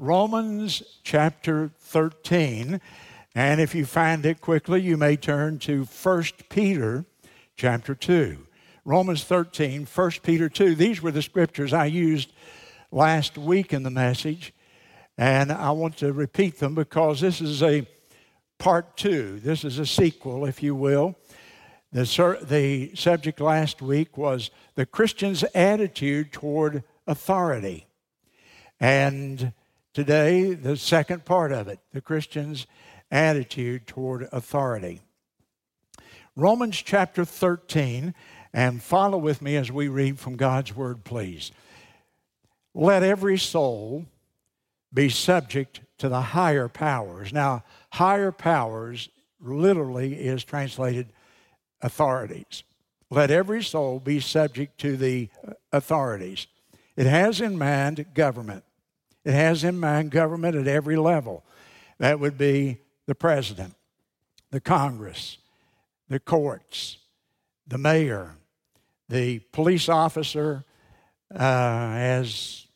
Romans chapter 13. And if you find it quickly, you may turn to 1 Peter chapter 2. Romans 13, 1 Peter 2. These were the scriptures I used last week in the message. And I want to repeat them because this is a part two. This is a sequel, if you will. The, the subject last week was the Christian's attitude toward authority. And today, the second part of it, the Christian's attitude toward authority. Romans chapter 13, and follow with me as we read from God's Word, please. Let every soul be subject to the higher powers. Now, higher powers literally is translated authorities. Let every soul be subject to the authorities. It has in mind government. It has in mind government at every level. That would be the president, the Congress, the courts, the mayor, the police officer, uh, as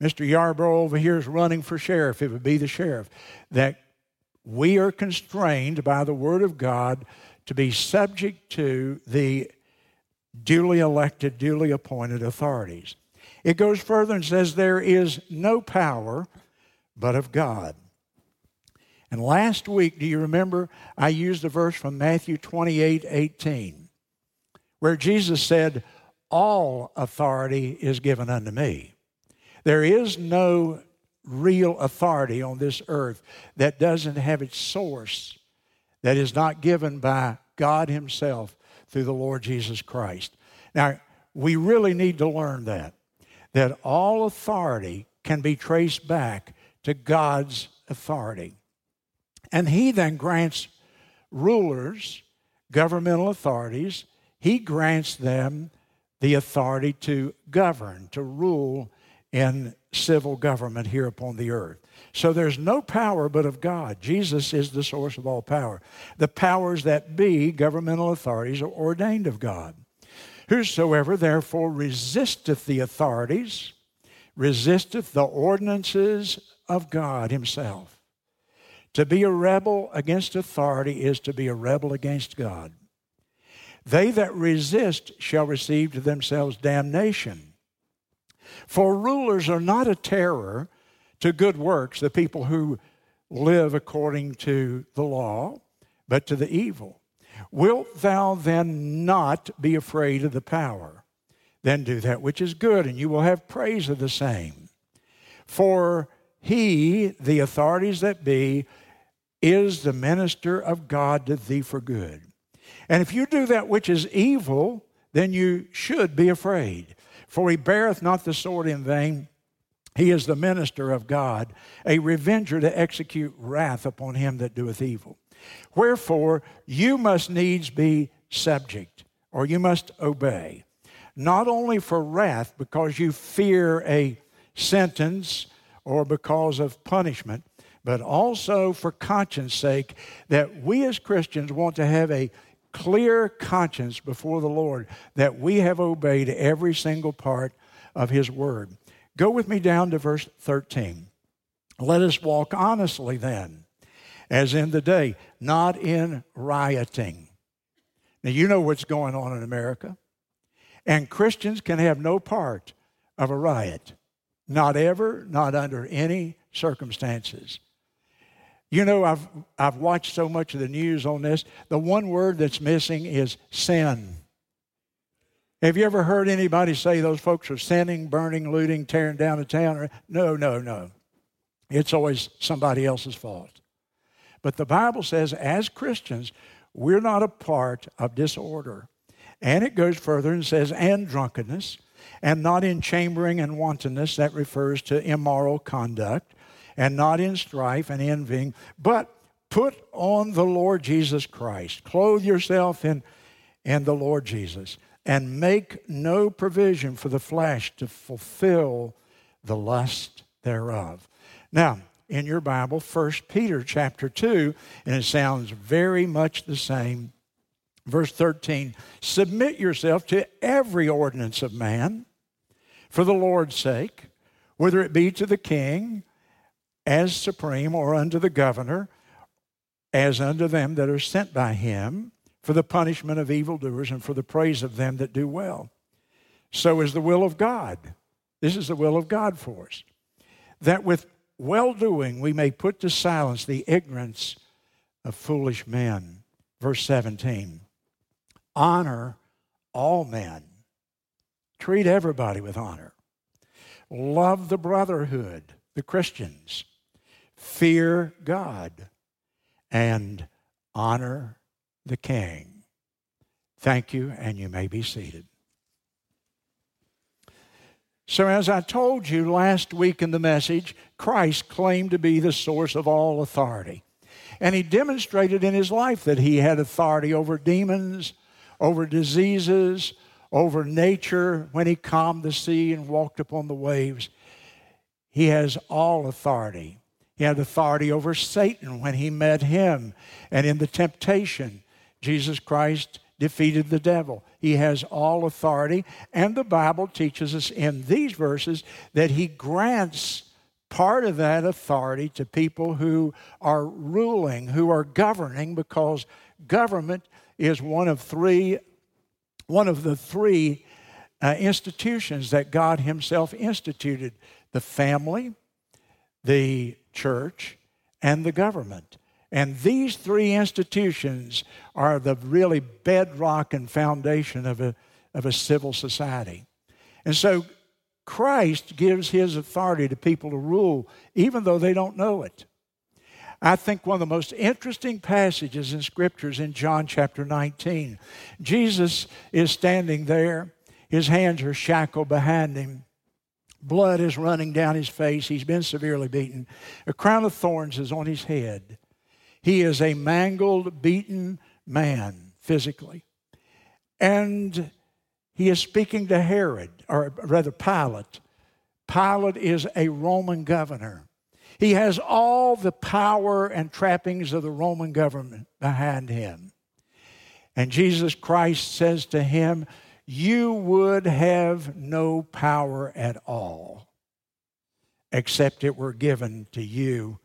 Mr. Yarborough over here is running for sheriff, it would be the sheriff. That we are constrained by the Word of God to be subject to the duly elected, duly appointed authorities. It goes further and says, There is no power but of God. And last week, do you remember I used a verse from Matthew 28 18, where Jesus said, All authority is given unto me. There is no real authority on this earth that doesn't have its source that is not given by God Himself through the Lord Jesus Christ. Now, we really need to learn that, that all authority can be traced back to God's authority. And He then grants rulers, governmental authorities, He grants them the authority to govern, to rule in civil government here upon the earth. So there's no power but of God. Jesus is the source of all power. The powers that be, governmental authorities, are ordained of God. Whosoever therefore resisteth the authorities, resisteth the ordinances of God Himself. To be a rebel against authority is to be a rebel against God. They that resist shall receive to themselves damnation. For rulers are not a terror to good works, the people who live according to the law, but to the evil. Wilt thou then not be afraid of the power? Then do that which is good, and you will have praise of the same. For he, the authorities that be, is the minister of God to thee for good. And if you do that which is evil, then you should be afraid. For he beareth not the sword in vain he is the minister of God, a revenger to execute wrath upon him that doeth evil. Wherefore, you must needs be subject, or you must obey, not only for wrath, because you fear a sentence or because of punishment, but also for conscience sake, that we as Christians want to have a clear conscience before the Lord that we have obeyed every single part of His Word. Go with me down to verse 13. Let us walk honestly then, as in the day, not in rioting. Now, you know what's going on in America. And Christians can have no part of a riot. Not ever, not under any circumstances. You know, I've, I've watched so much of the news on this. The one word that's missing is sin. Have you ever heard anybody say those folks are sinning, burning, looting, tearing down a town? No, no, no. It's always somebody else's fault. But the Bible says, as Christians, we're not a part of disorder. And it goes further and says, and drunkenness, and not in chambering and wantonness, that refers to immoral conduct, and not in strife and envying, but put on the Lord Jesus Christ. Clothe yourself in, in the Lord Jesus and make no provision for the flesh to fulfill the lust thereof. Now, in your Bible, 1 Peter chapter 2, and it sounds very much the same. Verse 13 Submit yourself to every ordinance of man for the Lord's sake, whether it be to the king as supreme or unto the governor, as unto them that are sent by him, for the punishment of evildoers and for the praise of them that do well. So is the will of God. This is the will of God for us. That with well doing we may put to silence the ignorance of foolish men. Verse 17 Honor all men, treat everybody with honor. Love the brotherhood, the Christians. Fear God and honor the King. Thank you, and you may be seated. So, as I told you last week in the message, Christ claimed to be the source of all authority. And he demonstrated in his life that he had authority over demons, over diseases, over nature when he calmed the sea and walked upon the waves. He has all authority. He had authority over Satan when he met him. And in the temptation, Jesus Christ defeated the devil. He has all authority. And the Bible teaches us in these verses that he grants part of that authority to people who are ruling, who are governing, because government is one of three, one of the three uh, institutions that God Himself instituted the family, the church, and the government. And these three institutions are the really bedrock and foundation of a, of a civil society. And so Christ gives his authority to people to rule, even though they don't know it. I think one of the most interesting passages in scriptures in John chapter 19. Jesus is standing there, his hands are shackled behind him. Blood is running down his face. He's been severely beaten. A crown of thorns is on his head. He is a mangled, beaten man physically. And he is speaking to Herod, or rather Pilate. Pilate is a Roman governor. He has all the power and trappings of the Roman government behind him. And Jesus Christ says to him, You would have no power at all except it were given to you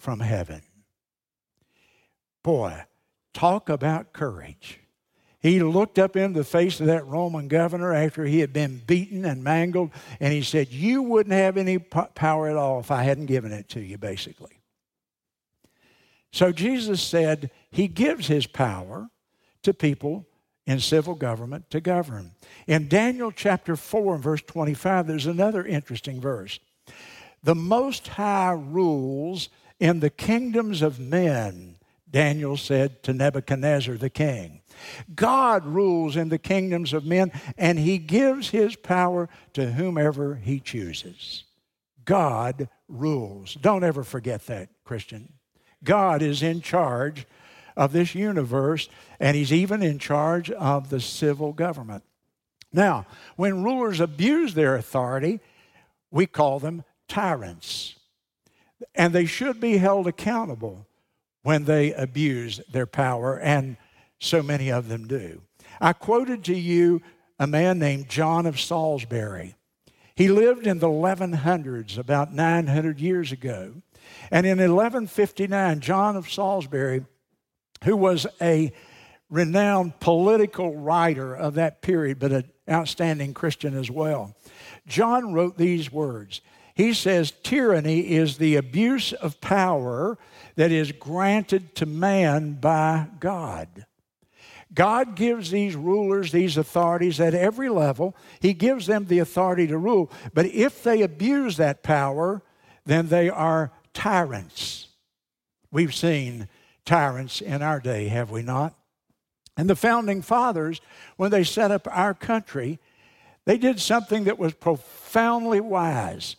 from heaven. Boy, talk about courage. He looked up in the face of that Roman governor after he had been beaten and mangled, and he said, You wouldn't have any power at all if I hadn't given it to you, basically. So Jesus said he gives his power to people in civil government to govern. In Daniel chapter 4 and verse 25, there's another interesting verse. The Most High rules in the kingdoms of men, Daniel said to Nebuchadnezzar the king. God rules in the kingdoms of men, and he gives his power to whomever he chooses. God rules. Don't ever forget that, Christian. God is in charge of this universe, and he's even in charge of the civil government. Now, when rulers abuse their authority, we call them tyrants. And they should be held accountable when they abuse their power and so many of them do. I quoted to you a man named John of Salisbury. He lived in the 1100s, about 900 years ago. And in 1159, John of Salisbury, who was a renowned political writer of that period, but an outstanding Christian as well, John wrote these words. He says, Tyranny is the abuse of power that is granted to man by God. God gives these rulers, these authorities at every level, He gives them the authority to rule. But if they abuse that power, then they are tyrants. We've seen tyrants in our day, have we not? And the founding fathers, when they set up our country, they did something that was profoundly wise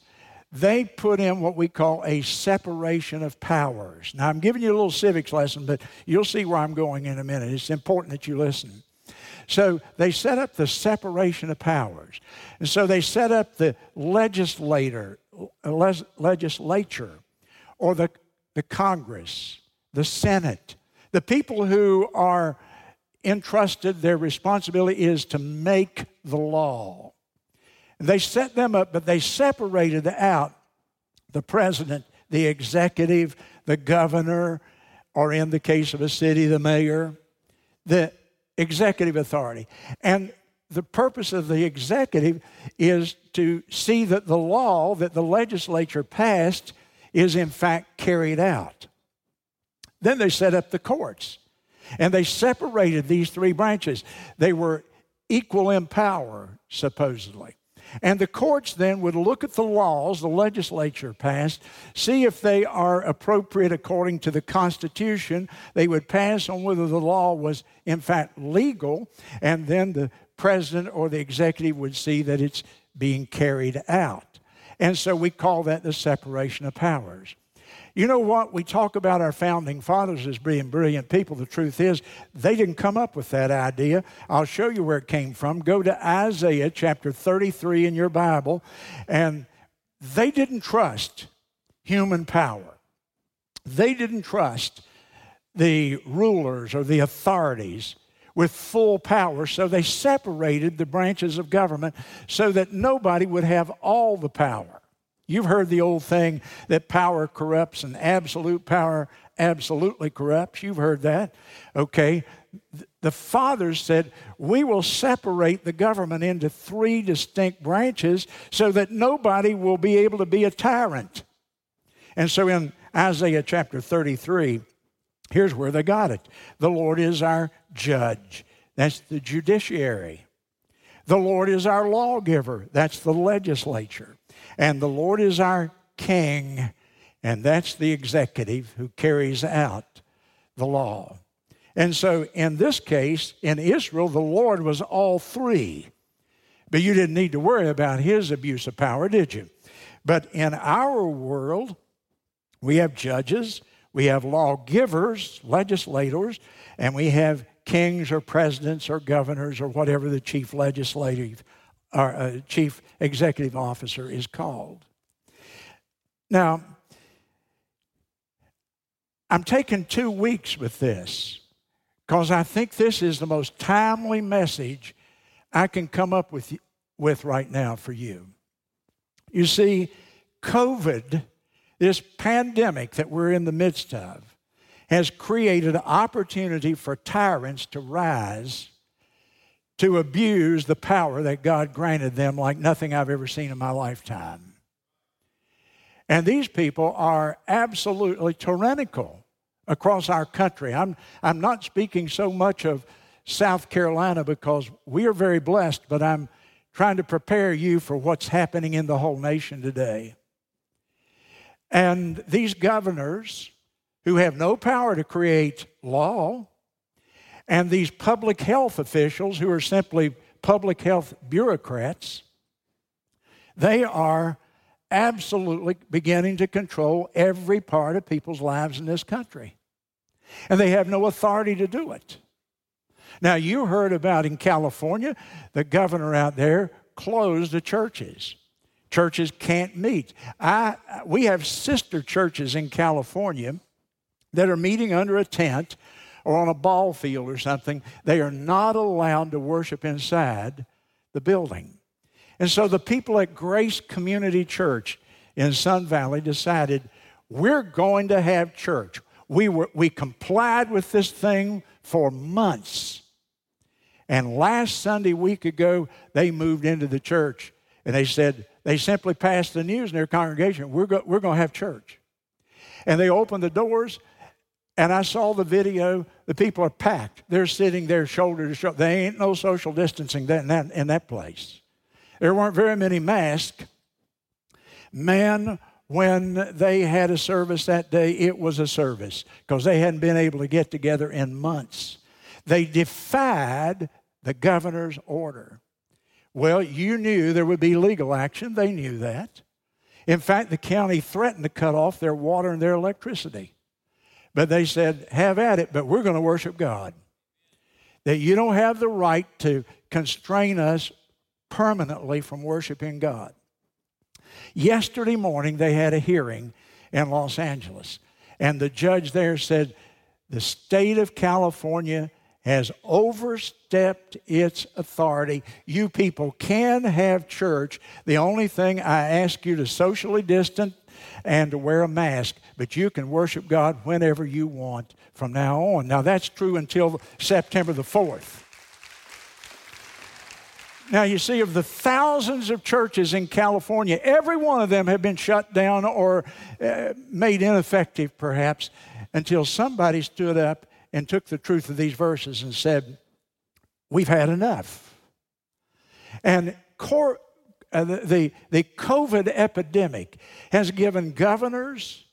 they put in what we call a separation of powers. Now, I'm giving you a little civics lesson, but you'll see where I'm going in a minute. It's important that you listen. So they set up the separation of powers. And so they set up the legislator, uh, legislature, or the, the Congress, the Senate, the people who are entrusted, their responsibility is to make the law. They set them up, but they separated out the president, the executive, the governor, or in the case of a city, the mayor, the executive authority. And the purpose of the executive is to see that the law that the legislature passed is in fact carried out. Then they set up the courts and they separated these three branches. They were equal in power, supposedly. And the courts then would look at the laws the legislature passed, see if they are appropriate according to the Constitution. They would pass on whether the law was, in fact, legal, and then the president or the executive would see that it's being carried out. And so we call that the separation of powers. You know what? We talk about our founding fathers as being brilliant people. The truth is, they didn't come up with that idea. I'll show you where it came from. Go to Isaiah chapter 33 in your Bible, and they didn't trust human power. They didn't trust the rulers or the authorities with full power, so they separated the branches of government so that nobody would have all the power. You've heard the old thing that power corrupts and absolute power absolutely corrupts. You've heard that. Okay. The fathers said, We will separate the government into three distinct branches so that nobody will be able to be a tyrant. And so in Isaiah chapter 33, here's where they got it The Lord is our judge, that's the judiciary. The Lord is our lawgiver, that's the legislature. And the Lord is our king, and that's the executive who carries out the law. And so in this case, in Israel, the Lord was all three. But you didn't need to worry about his abuse of power, did you? But in our world, we have judges, we have lawgivers, legislators, and we have kings or presidents or governors or whatever the chief legislative our uh, chief executive officer is called. Now, I'm taking two weeks with this because I think this is the most timely message I can come up with, with right now for you. You see, COVID, this pandemic that we're in the midst of, has created an opportunity for tyrants to rise to abuse the power that God granted them like nothing I've ever seen in my lifetime. And these people are absolutely tyrannical across our country. I'm, I'm not speaking so much of South Carolina because we are very blessed, but I'm trying to prepare you for what's happening in the whole nation today. And these governors who have no power to create law, and these public health officials, who are simply public health bureaucrats, they are absolutely beginning to control every part of people's lives in this country. And they have no authority to do it. Now, you heard about in California, the governor out there closed the churches. Churches can't meet. I, we have sister churches in California that are meeting under a tent or on a ball field or something, they are not allowed to worship inside the building. And so the people at Grace Community Church in Sun Valley decided we're going to have church. We, were, we complied with this thing for months. And last Sunday, week ago, they moved into the church and they said, they simply passed the news in their congregation we're, we're going to have church. And they opened the doors and I saw the video. The people are packed. They're sitting there shoulder to shoulder. There ain't no social distancing in that, in that place. There weren't very many masks. Man, when they had a service that day, it was a service because they hadn't been able to get together in months. They defied the governor's order. Well, you knew there would be legal action. They knew that. In fact, the county threatened to cut off their water and their electricity. But they said, have at it, but we're going to worship God. That you don't have the right to constrain us permanently from worshiping God. Yesterday morning, they had a hearing in Los Angeles, and the judge there said, The state of California has overstepped its authority. You people can have church. The only thing I ask you to socially distance and to wear a mask, but you can worship God whenever you want from now on. Now, that's true until September the 4th. Now, you see, of the thousands of churches in California, every one of them have been shut down or uh, made ineffective, perhaps, until somebody stood up and took the truth of these verses and said, We've had enough. And cor- uh, the, the, the COVID epidemic has given governors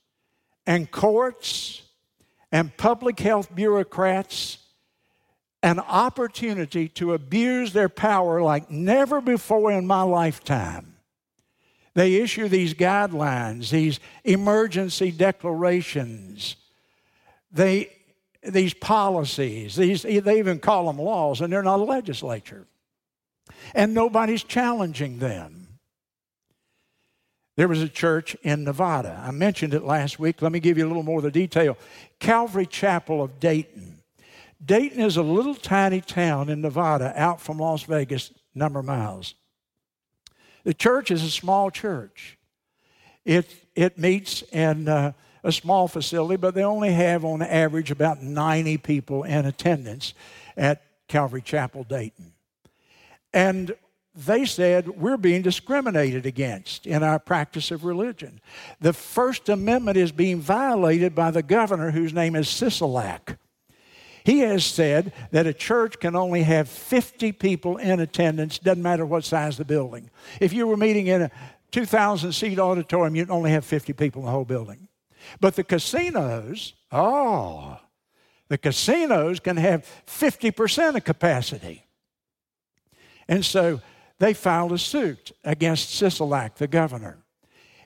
and courts and public health bureaucrats an opportunity to abuse their power like never before in my lifetime. They issue these guidelines, these emergency declarations, they, these policies, these, they even call them laws, and they're not a legislature. And nobody's challenging them. There was a church in Nevada. I mentioned it last week. Let me give you a little more of the detail. Calvary Chapel of Dayton Dayton is a little tiny town in Nevada out from Las Vegas, number of miles. The church is a small church. It, it meets in uh, a small facility, but they only have on average about 90 people in attendance at Calvary Chapel, Dayton. And they said we're being discriminated against in our practice of religion. The First Amendment is being violated by the governor, whose name is Sisolak. He has said that a church can only have 50 people in attendance, doesn't matter what size the building. If you were meeting in a 2,000 seat auditorium, you'd only have 50 people in the whole building. But the casinos, oh, the casinos can have 50% of capacity. And so they filed a suit against Sisolak, the governor.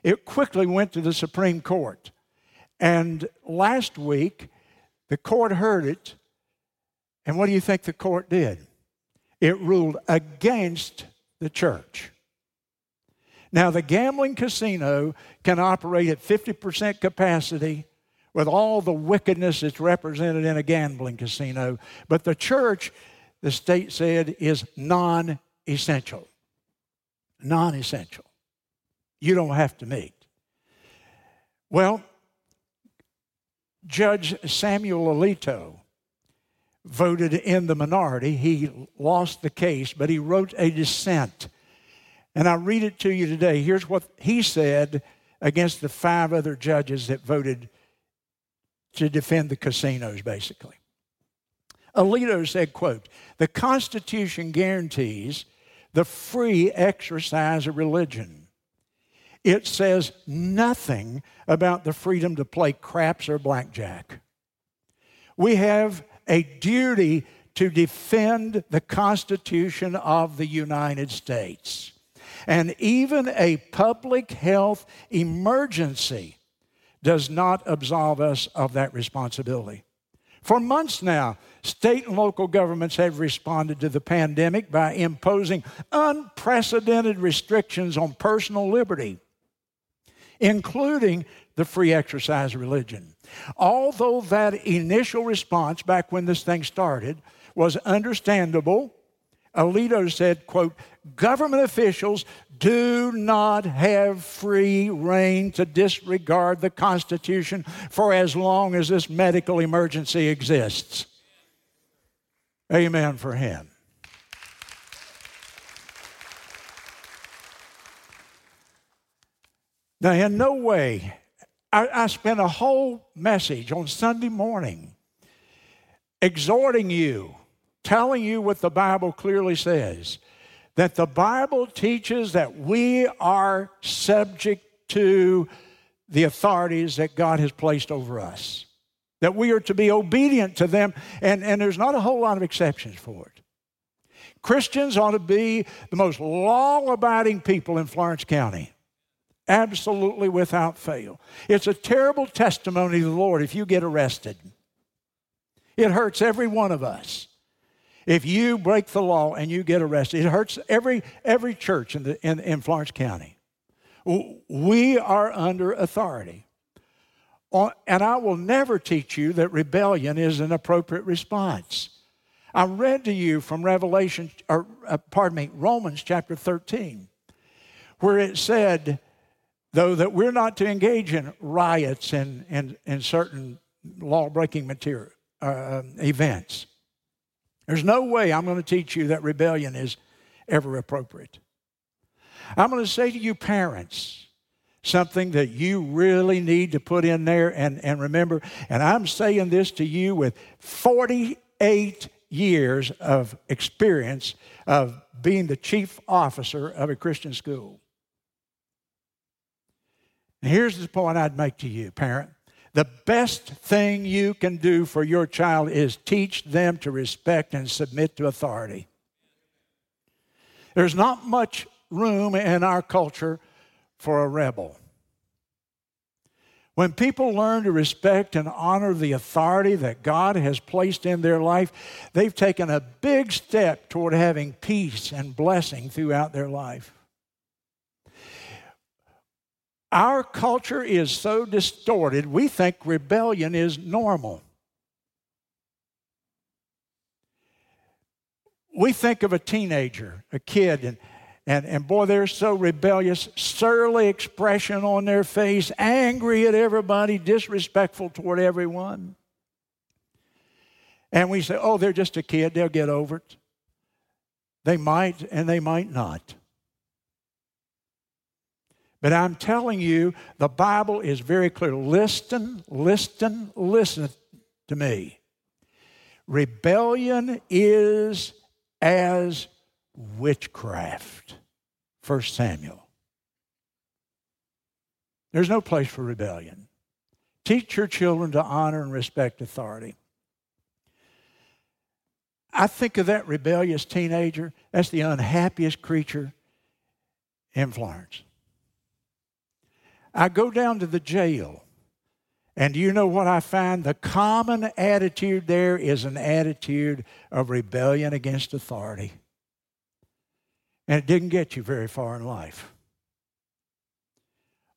It quickly went to the Supreme Court. And last week, the court heard it and what do you think the court did? It ruled against the church. Now, the gambling casino can operate at 50% capacity with all the wickedness that's represented in a gambling casino, but the church, the state said, is non essential. Non essential. You don't have to meet. Well, Judge Samuel Alito voted in the minority. He lost the case, but he wrote a dissent. And I read it to you today. Here's what he said against the five other judges that voted to defend the casinos, basically. Alito said, quote, the Constitution guarantees the free exercise of religion. It says nothing about the freedom to play craps or blackjack. We have a duty to defend the Constitution of the United States. And even a public health emergency does not absolve us of that responsibility. For months now, state and local governments have responded to the pandemic by imposing unprecedented restrictions on personal liberty, including the free exercise religion. Although that initial response back when this thing started was understandable, Alito said, quote, government officials do not have free rein to disregard the Constitution for as long as this medical emergency exists. Amen for him. Now, in no way I, I spent a whole message on Sunday morning exhorting you, telling you what the Bible clearly says that the Bible teaches that we are subject to the authorities that God has placed over us, that we are to be obedient to them, and, and there's not a whole lot of exceptions for it. Christians ought to be the most law abiding people in Florence County absolutely without fail. It's a terrible testimony to the Lord if you get arrested. It hurts every one of us. If you break the law and you get arrested, it hurts every, every church in, the, in, in Florence County. We are under authority. And I will never teach you that rebellion is an appropriate response. I read to you from Revelation, or uh, pardon me, Romans chapter 13, where it said, though, that we're not to engage in riots and, and, and certain law breaking material uh, events. There's no way I'm going to teach you that rebellion is ever appropriate. I'm going to say to you, parents, something that you really need to put in there and, and remember. And I'm saying this to you with 48 years of experience of being the chief officer of a Christian school. And here's the point I'd make to you, parent. The best thing you can do for your child is teach them to respect and submit to authority. There's not much room in our culture for a rebel. When people learn to respect and honor the authority that God has placed in their life, they've taken a big step toward having peace and blessing throughout their life. Our culture is so distorted, we think rebellion is normal. We think of a teenager, a kid, and, and, and boy, they're so rebellious, surly expression on their face, angry at everybody, disrespectful toward everyone. And we say, oh, they're just a kid, they'll get over it. They might and they might not. But I'm telling you, the Bible is very clear. Listen, listen, listen to me. Rebellion is as witchcraft. 1 Samuel. There's no place for rebellion. Teach your children to honor and respect authority. I think of that rebellious teenager, that's the unhappiest creature in Florence. I go down to the jail, and you know what I find? The common attitude there is an attitude of rebellion against authority. And it didn't get you very far in life.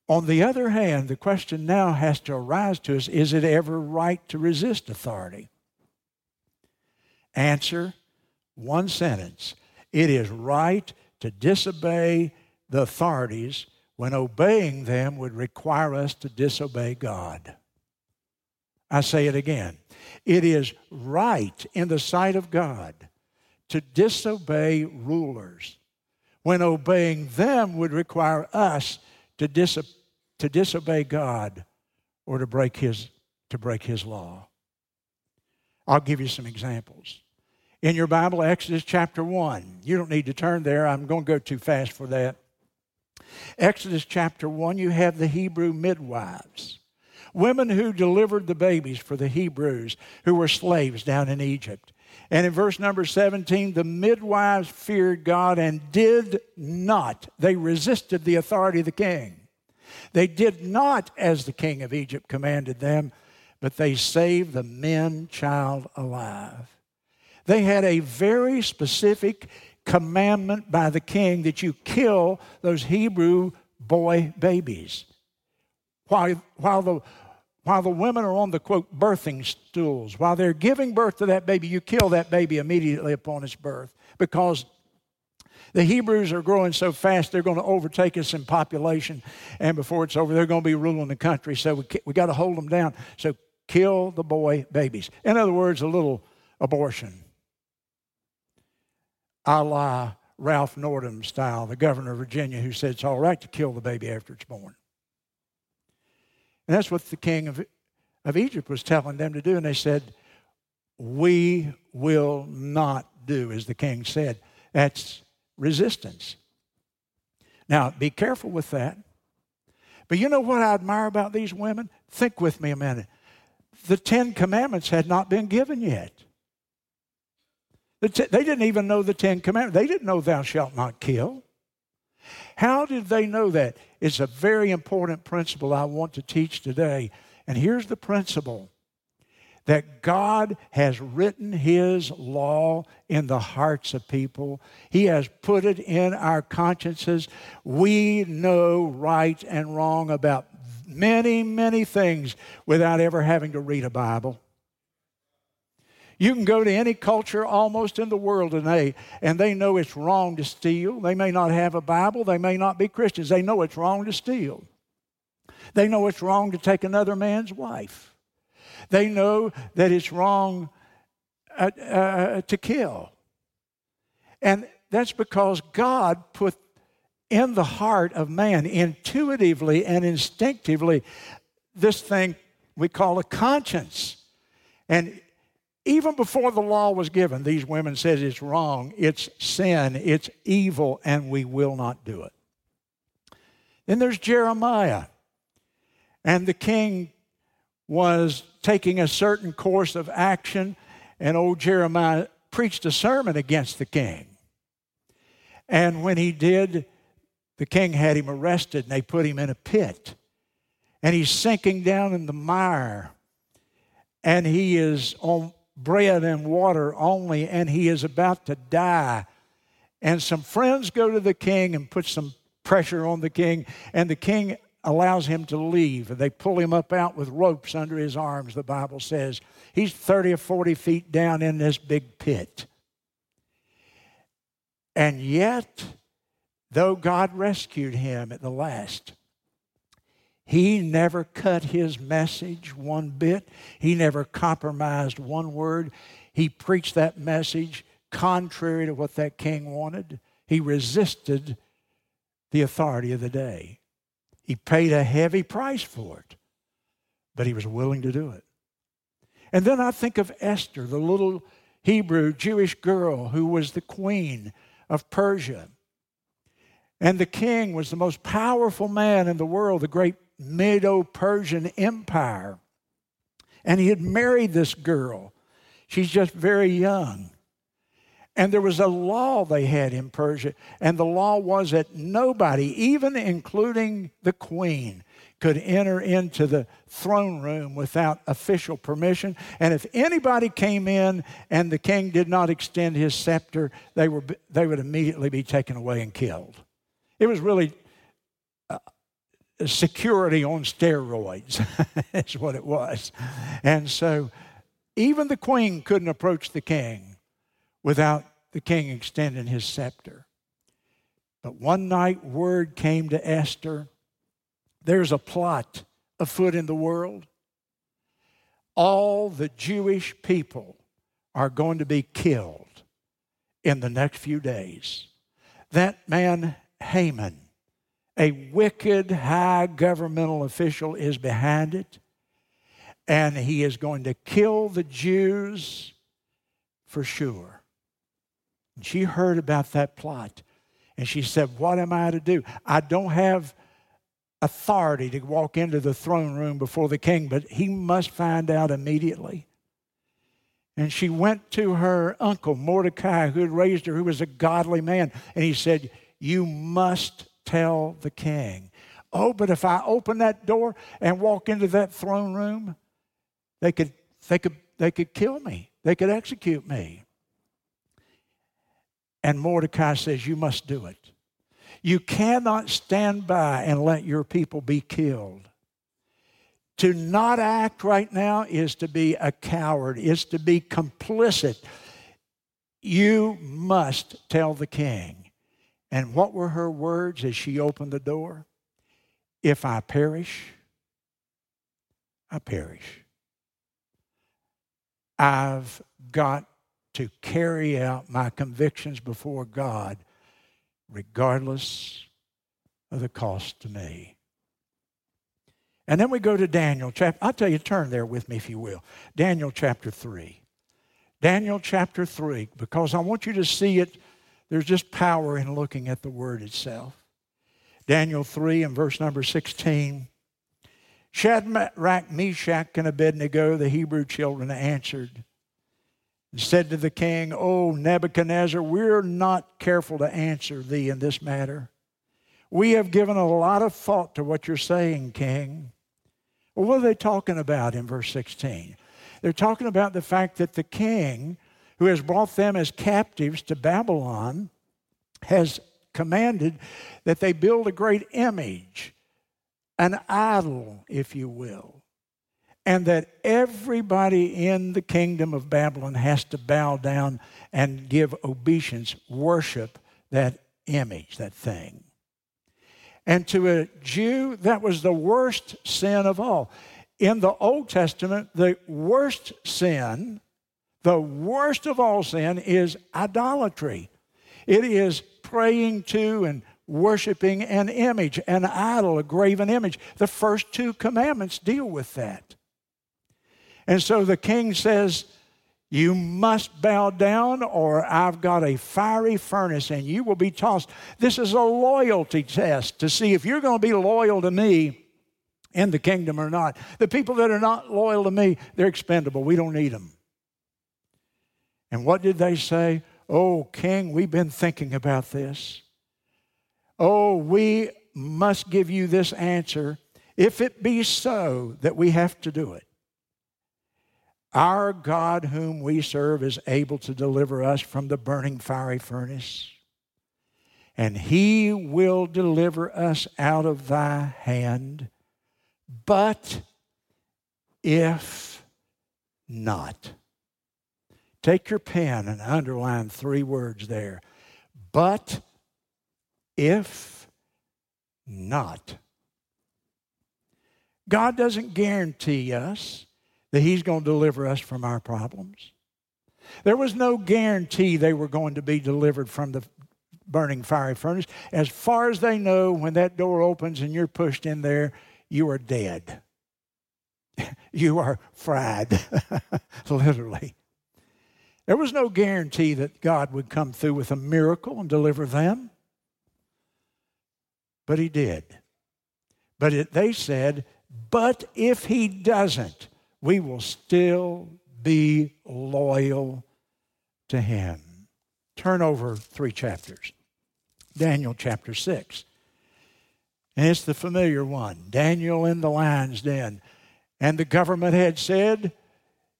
On the other hand, the question now has to arise to us is it ever right to resist authority? Answer one sentence it is right to disobey the authorities when obeying them would require us to disobey God. I say it again. It is right in the sight of God to disobey rulers when obeying them would require us to, to disobey God or to break, his, to break His law. I'll give you some examples. In your Bible, Exodus chapter 1. You don't need to turn there, I'm going to go too fast for that. Exodus chapter 1, you have the Hebrew midwives, women who delivered the babies for the Hebrews who were slaves down in Egypt. And in verse number 17, the midwives feared God and did not, they resisted the authority of the king. They did not as the king of Egypt commanded them, but they saved the men child alive. They had a very specific commandment by the king that you kill those Hebrew boy babies. While, while, the, while the women are on the quote birthing stools, while they're giving birth to that baby, you kill that baby immediately upon its birth because the Hebrews are growing so fast they're going to overtake us in population, and before it's over, they're going to be ruling the country. So we, we got to hold them down. So kill the boy babies. In other words, a little abortion a la Ralph Northam style, the governor of Virginia, who said it's all right to kill the baby after it's born. And that's what the king of, of Egypt was telling them to do. And they said, We will not do as the king said. That's resistance. Now, be careful with that. But you know what I admire about these women? Think with me a minute. The Ten Commandments had not been given yet. They didn't even know the Ten Commandments. They didn't know, Thou shalt not kill. How did they know that? It's a very important principle I want to teach today. And here's the principle that God has written His law in the hearts of people. He has put it in our consciences. We know right and wrong about many, many things without ever having to read a Bible. You can go to any culture almost in the world today, and they know it's wrong to steal. They may not have a Bible, they may not be Christians. They know it's wrong to steal. They know it's wrong to take another man's wife. They know that it's wrong uh, uh, to kill. And that's because God put in the heart of man intuitively and instinctively this thing we call a conscience. And even before the law was given, these women said it's wrong, it's sin, it's evil, and we will not do it. Then there's Jeremiah. And the king was taking a certain course of action, and old Jeremiah preached a sermon against the king. And when he did, the king had him arrested and they put him in a pit. And he's sinking down in the mire. And he is on bread and water only, and he is about to die. And some friends go to the king and put some pressure on the king, and the king allows him to leave. They pull him up out with ropes under his arms, the Bible says. He's 30 or 40 feet down in this big pit. And yet, though God rescued him at the last, he never cut his message one bit. He never compromised one word. He preached that message contrary to what that king wanted. He resisted the authority of the day. He paid a heavy price for it, but he was willing to do it. And then I think of Esther, the little Hebrew Jewish girl who was the queen of Persia. And the king was the most powerful man in the world, the great Medo Persian Empire. And he had married this girl. She's just very young. And there was a law they had in Persia, and the law was that nobody, even including the queen, could enter into the throne room without official permission. And if anybody came in and the king did not extend his scepter, they, were, they would immediately be taken away and killed. It was really security on steroids, is what it was. And so even the queen couldn't approach the king without the king extending his scepter. But one night, word came to Esther there's a plot afoot in the world. All the Jewish people are going to be killed in the next few days. That man, Haman, a wicked high governmental official, is behind it, and he is going to kill the Jews for sure. And she heard about that plot, and she said, What am I to do? I don't have authority to walk into the throne room before the king, but he must find out immediately. And she went to her uncle, Mordecai, who had raised her, who was a godly man, and he said, You must tell the king. Oh, but if I open that door and walk into that throne room, they could, they could, they could kill me. They could execute me. And Mordecai says, You must do it. You cannot stand by and let your people be killed. To not act right now is to be a coward, is to be complicit. You must tell the king. And what were her words as she opened the door? If I perish, I perish. I've got to carry out my convictions before God regardless of the cost to me. And then we go to Daniel chapter. I'll tell you, turn there with me if you will. Daniel chapter 3. Daniel chapter 3, because I want you to see it. There's just power in looking at the word itself. Daniel 3 and verse number 16. Shadrach, Meshach, and Abednego, the Hebrew children, answered and said to the king, O Nebuchadnezzar, we're not careful to answer thee in this matter. We have given a lot of thought to what you're saying, king. Well, what are they talking about in verse 16? They're talking about the fact that the king, who has brought them as captives to Babylon, has commanded that they build a great image, an idol, if you will and that everybody in the kingdom of Babylon has to bow down and give obeisance, worship that image, that thing. And to a Jew, that was the worst sin of all. In the Old Testament, the worst sin, the worst of all sin, is idolatry. It is praying to and worshiping an image, an idol, a graven image. The first two commandments deal with that. And so the king says, You must bow down, or I've got a fiery furnace and you will be tossed. This is a loyalty test to see if you're going to be loyal to me in the kingdom or not. The people that are not loyal to me, they're expendable. We don't need them. And what did they say? Oh, king, we've been thinking about this. Oh, we must give you this answer if it be so that we have to do it. Our God, whom we serve, is able to deliver us from the burning fiery furnace, and he will deliver us out of thy hand. But if not, take your pen and underline three words there. But if not. God doesn't guarantee us that He's going to deliver us from our problems. There was no guarantee they were going to be delivered from the burning fiery furnace. As far as they know, when that door opens and you're pushed in there, you are dead. you are fried, literally. There was no guarantee that God would come through with a miracle and deliver them. But he did. But it, they said, but if he doesn't, we will still be loyal to him. Turn over three chapters. Daniel chapter 6. And it's the familiar one Daniel in the lion's den. And the government had said,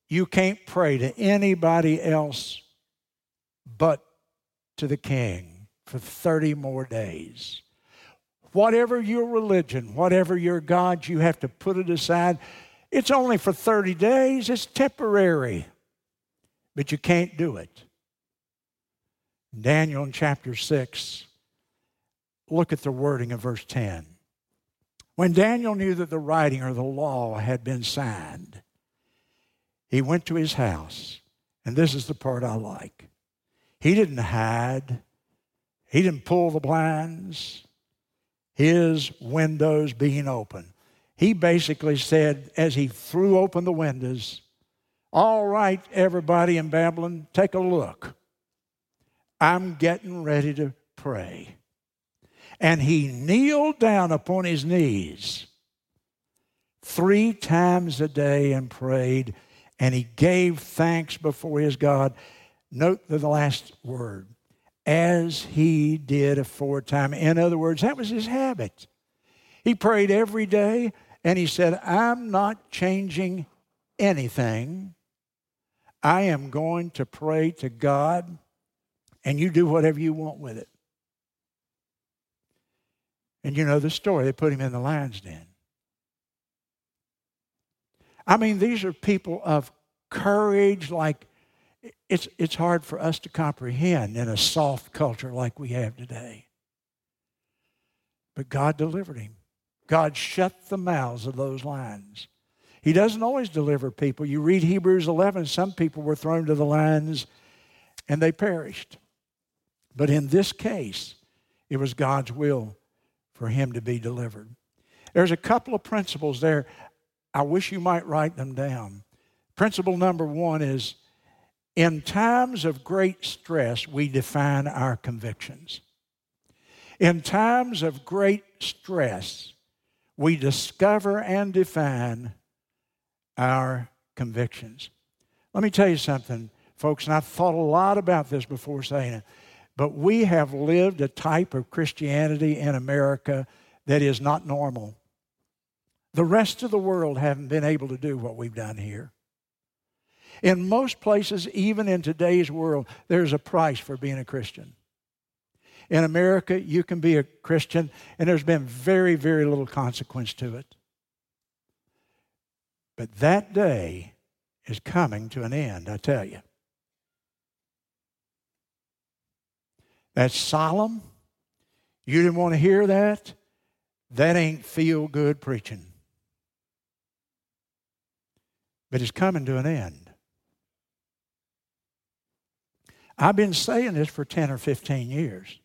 You can't pray to anybody else but to the king for 30 more days. Whatever your religion, whatever your God, you have to put it aside. It's only for 30 days, it's temporary, but you can't do it. Daniel in chapter 6, look at the wording of verse 10. When Daniel knew that the writing or the law had been signed, he went to his house. And this is the part I like. He didn't hide, he didn't pull the blinds, his windows being open. He basically said, as he threw open the windows, All right, everybody in Babylon, take a look. I'm getting ready to pray. And he kneeled down upon his knees three times a day and prayed, and he gave thanks before his God. Note the last word as he did aforetime. In other words, that was his habit. He prayed every day and he said, I'm not changing anything. I am going to pray to God and you do whatever you want with it. And you know the story. They put him in the lion's den. I mean, these are people of courage like it's, it's hard for us to comprehend in a soft culture like we have today. But God delivered him. God shut the mouths of those lions. He doesn't always deliver people. You read Hebrews 11, some people were thrown to the lions and they perished. But in this case, it was God's will for him to be delivered. There's a couple of principles there. I wish you might write them down. Principle number one is in times of great stress, we define our convictions. In times of great stress, we discover and define our convictions. Let me tell you something, folks, and I've thought a lot about this before saying it, but we have lived a type of Christianity in America that is not normal. The rest of the world haven't been able to do what we've done here. In most places, even in today's world, there's a price for being a Christian. In America, you can be a Christian, and there's been very, very little consequence to it. But that day is coming to an end, I tell you. That's solemn. You didn't want to hear that? That ain't feel good preaching. But it's coming to an end. I've been saying this for 10 or 15 years.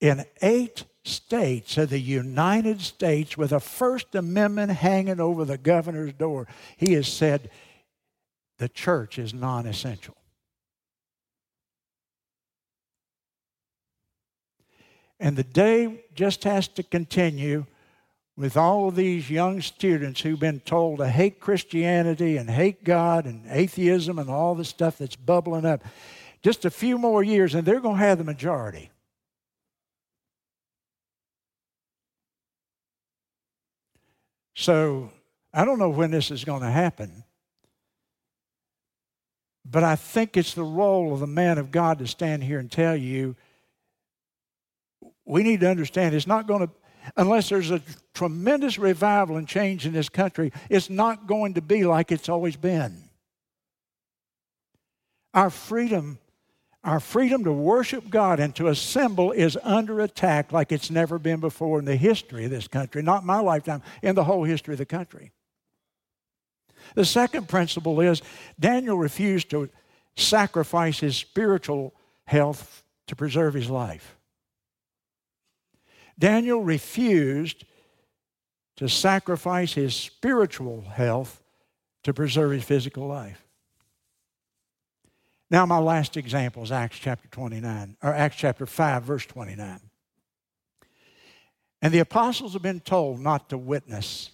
In eight states of the United States, with a First Amendment hanging over the governor's door, he has said the church is non essential. And the day just has to continue with all these young students who've been told to hate Christianity and hate God and atheism and all the stuff that's bubbling up. Just a few more years, and they're going to have the majority. So I don't know when this is going to happen, but I think it's the role of the man of God to stand here and tell you we need to understand it's not going to, unless there's a tremendous revival and change in this country, it's not going to be like it's always been. Our freedom, our freedom to worship God and to assemble is under attack like it's never been before in the history of this country, not my lifetime, in the whole history of the country. The second principle is Daniel refused to sacrifice his spiritual health to preserve his life. Daniel refused to sacrifice his spiritual health to preserve his physical life. Now, my last example is Acts chapter 29, or Acts chapter 5, verse 29. And the apostles have been told not to witness.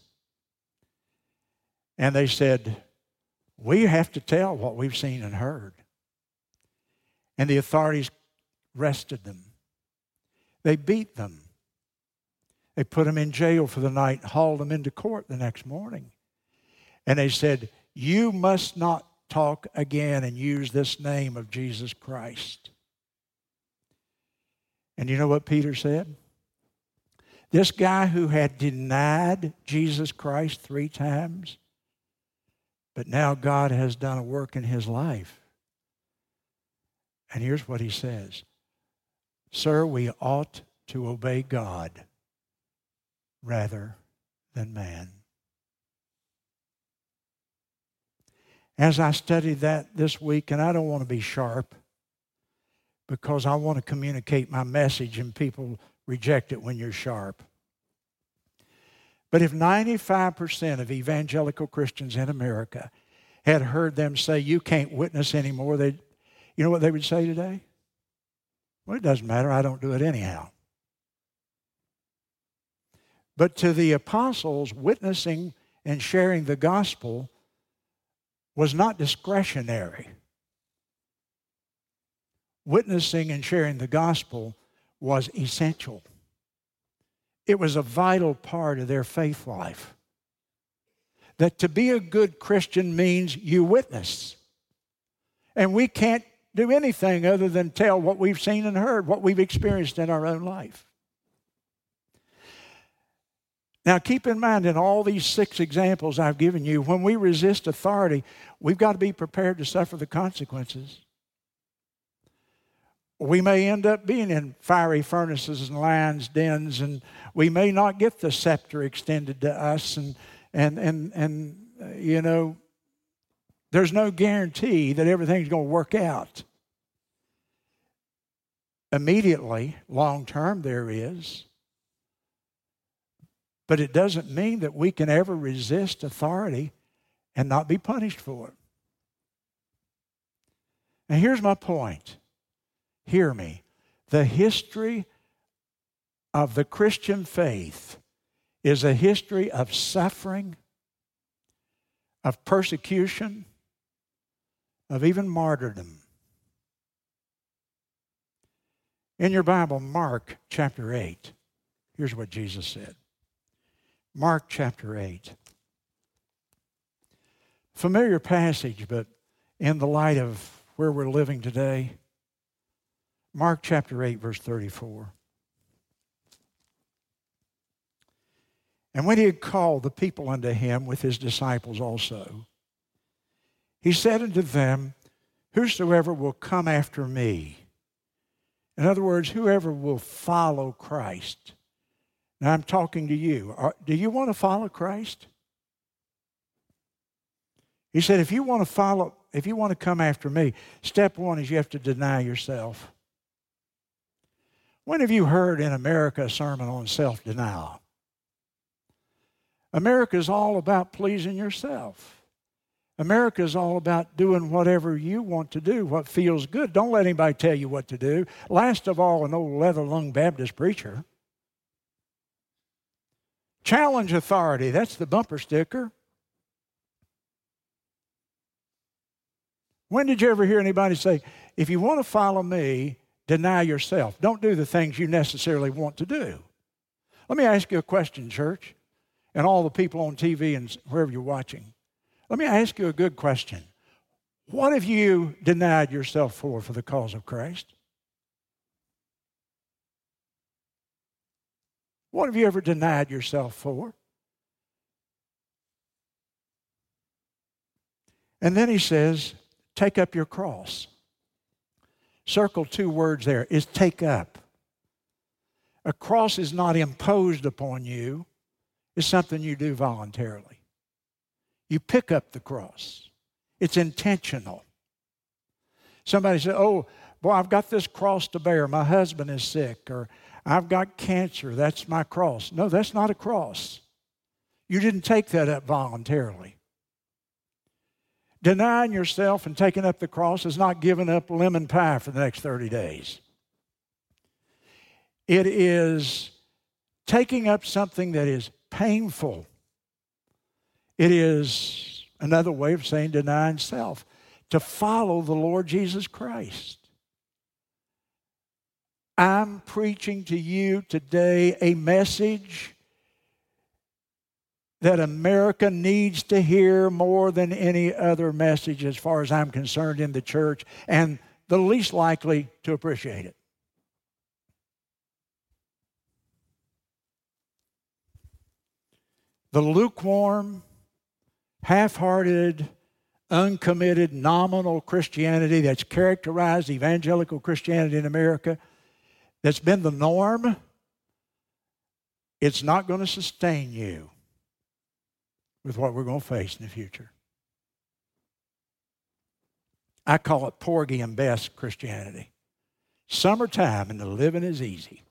And they said, We have to tell what we've seen and heard. And the authorities arrested them, they beat them. They put him in jail for the night, hauled him into court the next morning. And they said, You must not talk again and use this name of Jesus Christ. And you know what Peter said? This guy who had denied Jesus Christ three times, but now God has done a work in his life. And here's what he says Sir, we ought to obey God rather than man. As I studied that this week, and I don't want to be sharp because I want to communicate my message and people reject it when you're sharp. But if 95% of evangelical Christians in America had heard them say, You can't witness anymore, they you know what they would say today? Well, it doesn't matter. I don't do it anyhow. But to the apostles, witnessing and sharing the gospel was not discretionary. Witnessing and sharing the gospel was essential. It was a vital part of their faith life. That to be a good Christian means you witness. And we can't do anything other than tell what we've seen and heard, what we've experienced in our own life. Now, keep in mind, in all these six examples I've given you, when we resist authority, we've got to be prepared to suffer the consequences. We may end up being in fiery furnaces and lions' dens, and we may not get the scepter extended to us, and, and, and, and you know, there's no guarantee that everything's going to work out. Immediately, long term, there is. But it doesn't mean that we can ever resist authority and not be punished for it. And here's my point. Hear me. The history of the Christian faith is a history of suffering, of persecution, of even martyrdom. In your Bible, Mark chapter 8, here's what Jesus said. Mark chapter 8. Familiar passage, but in the light of where we're living today, Mark chapter 8, verse 34. And when he had called the people unto him with his disciples also, he said unto them, Whosoever will come after me, In other words, whoever will follow Christ. Now I'm talking to you. Do you want to follow Christ? He said, if you want to follow, if you want to come after me, step one is you have to deny yourself. When have you heard in America a sermon on self denial? America is all about pleasing yourself. America is all about doing whatever you want to do, what feels good. Don't let anybody tell you what to do. Last of all, an old leather lung Baptist preacher. Challenge authority, that's the bumper sticker. When did you ever hear anybody say, if you want to follow me, deny yourself? Don't do the things you necessarily want to do. Let me ask you a question, church, and all the people on TV and wherever you're watching. Let me ask you a good question. What have you denied yourself for for the cause of Christ? What have you ever denied yourself for? And then he says, Take up your cross. Circle two words there is take up. A cross is not imposed upon you, it's something you do voluntarily. You pick up the cross, it's intentional. Somebody said, Oh, boy, I've got this cross to bear. My husband is sick, or I've got cancer. That's my cross. No, that's not a cross. You didn't take that up voluntarily. Denying yourself and taking up the cross is not giving up lemon pie for the next 30 days. It is taking up something that is painful. It is another way of saying denying self, to follow the Lord Jesus Christ. I'm preaching to you today a message that America needs to hear more than any other message, as far as I'm concerned, in the church, and the least likely to appreciate it. The lukewarm, half hearted, uncommitted, nominal Christianity that's characterized evangelical Christianity in America, that's been the norm, it's not going to sustain you with what we're going to face in the future. I call it Porgy and Bess Christianity. Summertime and the living is easy.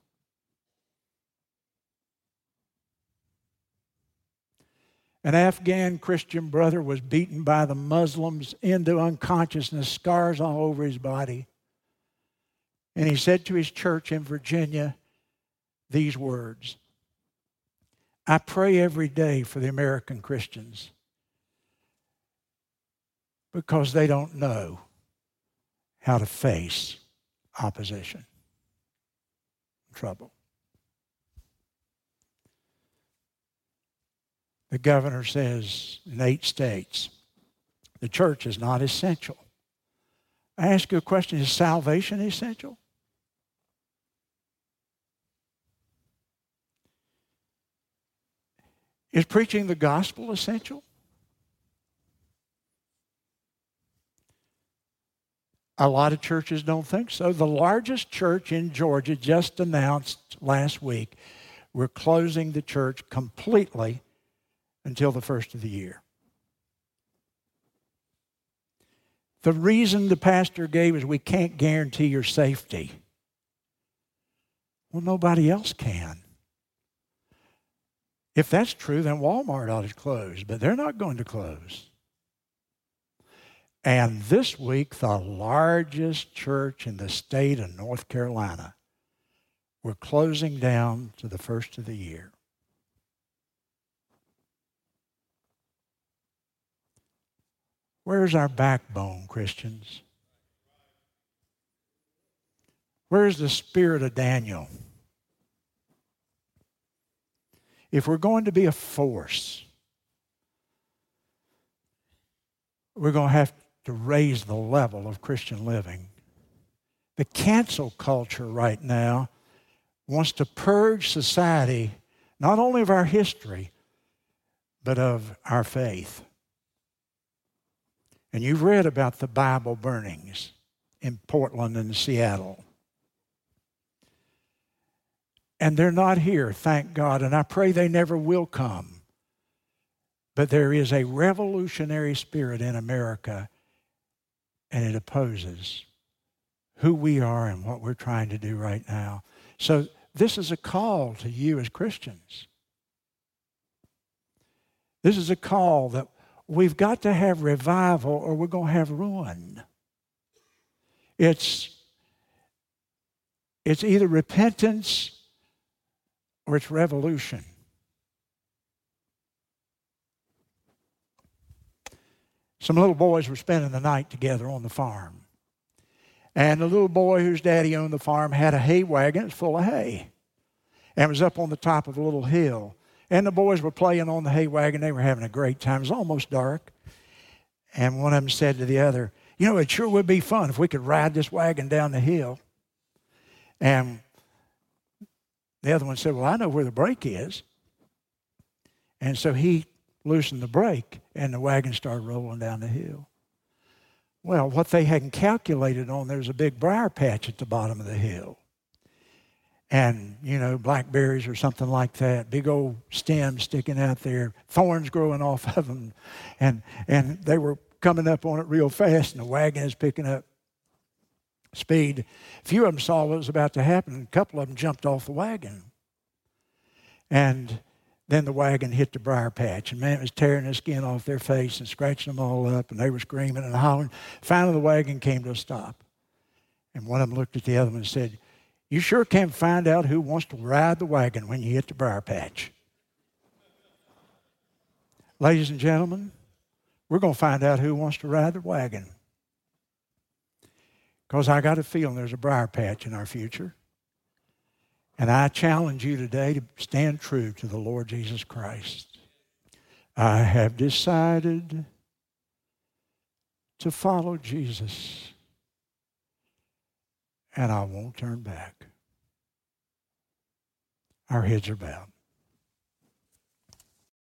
An Afghan Christian brother was beaten by the Muslims into unconsciousness, scars all over his body. And he said to his church in Virginia these words I pray every day for the American Christians because they don't know how to face opposition, trouble. The governor says in eight states, the church is not essential. I ask you a question is salvation essential? Is preaching the gospel essential? A lot of churches don't think so. The largest church in Georgia just announced last week we're closing the church completely until the first of the year. The reason the pastor gave is we can't guarantee your safety. Well, nobody else can. If that's true, then Walmart ought to close, but they're not going to close. And this week, the largest church in the state of North Carolina, we're closing down to the first of the year. Where's our backbone, Christians? Where's the spirit of Daniel? if we're going to be a force, we're going to have to raise the level of Christian living. The cancel culture right now wants to purge society not only of our history, but of our faith. And you've read about the Bible burnings in Portland and Seattle. And they're not here, thank God, and I pray they never will come. But there is a revolutionary spirit in America, and it opposes who we are and what we're trying to do right now. So, this is a call to you as Christians. This is a call that we've got to have revival or we're going to have ruin. It's, it's either repentance or it's revolution. Some little boys were spending the night together on the farm. And the little boy whose daddy owned the farm had a hay wagon. Full of hay. And was up on the top of a little hill. And the boys were playing on the hay wagon. They were having a great time. It was almost dark. And one of them said to the other, You know, it sure would be fun if we could ride this wagon down the hill. And the other one said, Well, I know where the brake is. And so he loosened the brake, and the wagon started rolling down the hill. Well, what they hadn't calculated on, there's a big briar patch at the bottom of the hill. And, you know, blackberries or something like that, big old stems sticking out there, thorns growing off of them. And, and they were coming up on it real fast, and the wagon is picking up speed. A few of them saw what was about to happen, a couple of them jumped off the wagon. And then the wagon hit the briar patch, and man, was tearing the skin off their face and scratching them all up, and they were screaming and hollering. Finally, the wagon came to a stop. And one of them looked at the other one and said, You sure can't find out who wants to ride the wagon when you hit the briar patch. Ladies and gentlemen, we're going to find out who wants to ride the wagon. Because I got a feeling there's a briar patch in our future. And I challenge you today to stand true to the Lord Jesus Christ. I have decided to follow Jesus, and I won't turn back. Our heads are bowed.